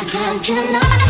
Seems I can't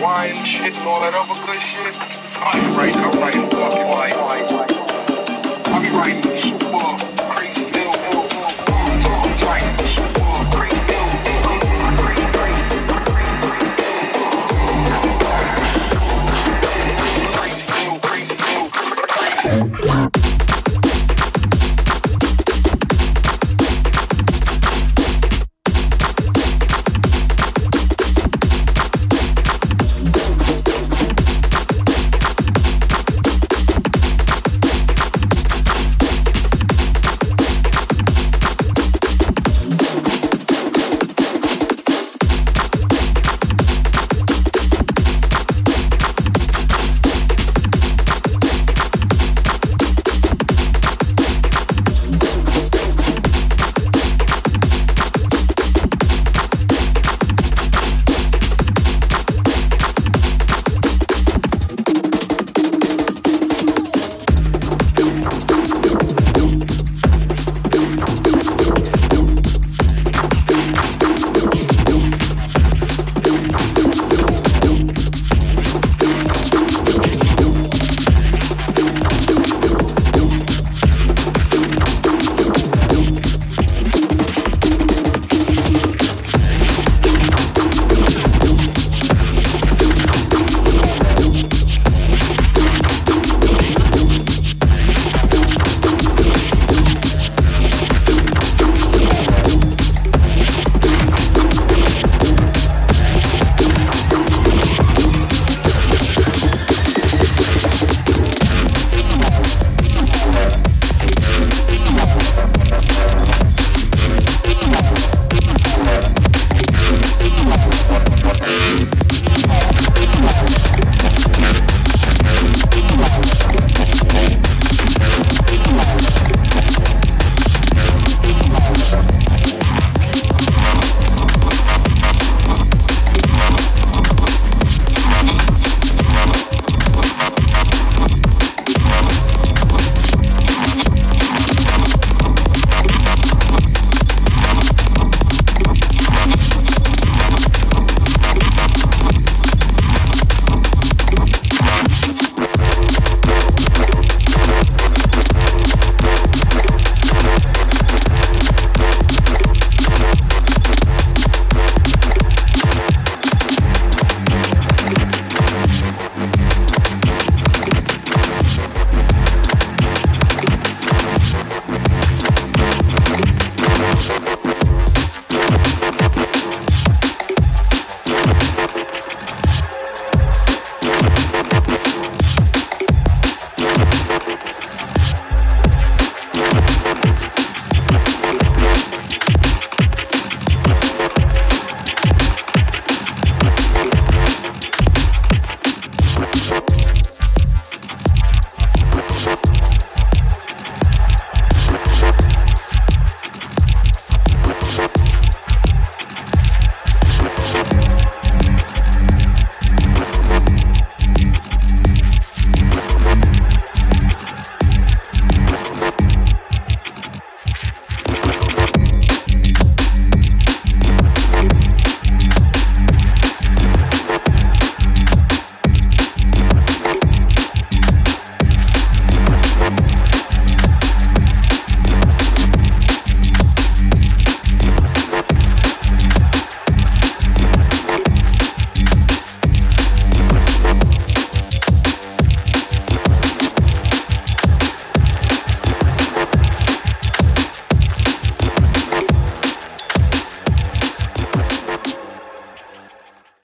wine shit and all that other good shit. I ain't writing, I'm writing fucking like, I be writing